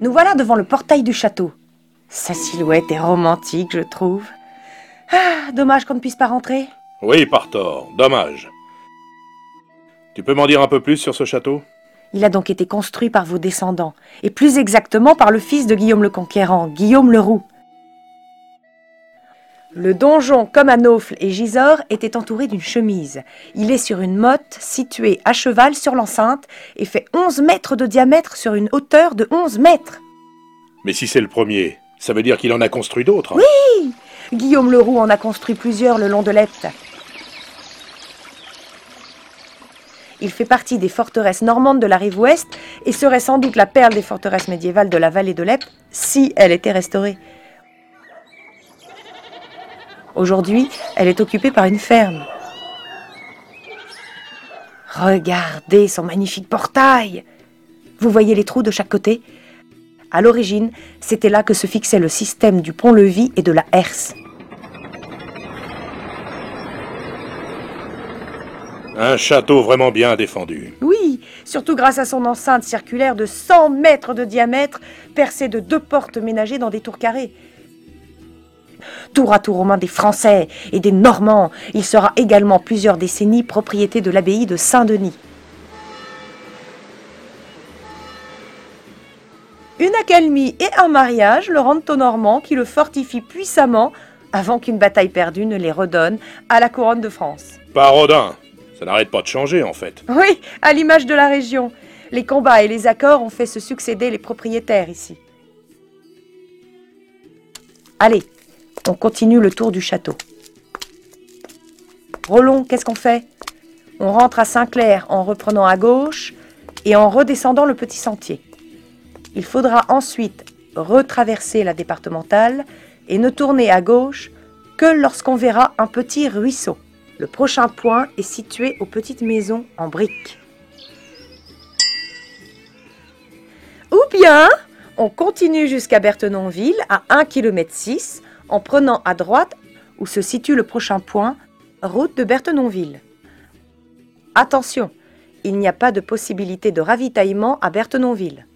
Nous voilà devant le portail du château. Sa silhouette est romantique, je trouve. Ah, dommage qu'on ne puisse pas rentrer. Oui, Partor, dommage. Tu peux m'en dire un peu plus sur ce château? Il a donc été construit par vos descendants, et plus exactement par le fils de Guillaume le Conquérant, Guillaume le Roux. Le donjon, comme à Naufle et Gisors, était entouré d'une chemise. Il est sur une motte située à cheval sur l'enceinte et fait 11 mètres de diamètre sur une hauteur de 11 mètres. Mais si c'est le premier, ça veut dire qu'il en a construit d'autres. Oui Guillaume le Roux en a construit plusieurs le long de l'Epte. Il fait partie des forteresses normandes de la rive ouest et serait sans doute la perle des forteresses médiévales de la vallée de l'Epte si elle était restaurée. Aujourd'hui, elle est occupée par une ferme. Regardez son magnifique portail. Vous voyez les trous de chaque côté À l'origine, c'était là que se fixait le système du pont-levis et de la herse. Un château vraiment bien défendu. Oui, surtout grâce à son enceinte circulaire de 100 mètres de diamètre, percée de deux portes ménagées dans des tours carrées. Tour à tour romain des Français et des Normands, il sera également plusieurs décennies propriété de l'abbaye de Saint-Denis. Une accalmie et un mariage le rendent aux Normands qui le fortifient puissamment avant qu'une bataille perdue ne les redonne à la couronne de France. Pas Rodin. Ça n'arrête pas de changer en fait. Oui, à l'image de la région. Les combats et les accords ont fait se succéder les propriétaires ici. Allez, on continue le tour du château. Rollon, qu'est-ce qu'on fait? On rentre à Saint-Clair en reprenant à gauche et en redescendant le petit sentier. Il faudra ensuite retraverser la départementale et ne tourner à gauche que lorsqu'on verra un petit ruisseau. Le prochain point est situé aux petites maisons en briques. Ou bien, on continue jusqu'à Berthenonville à 1 km 6 en prenant à droite où se situe le prochain point, route de Berthenonville. Attention, il n'y a pas de possibilité de ravitaillement à Berthenonville.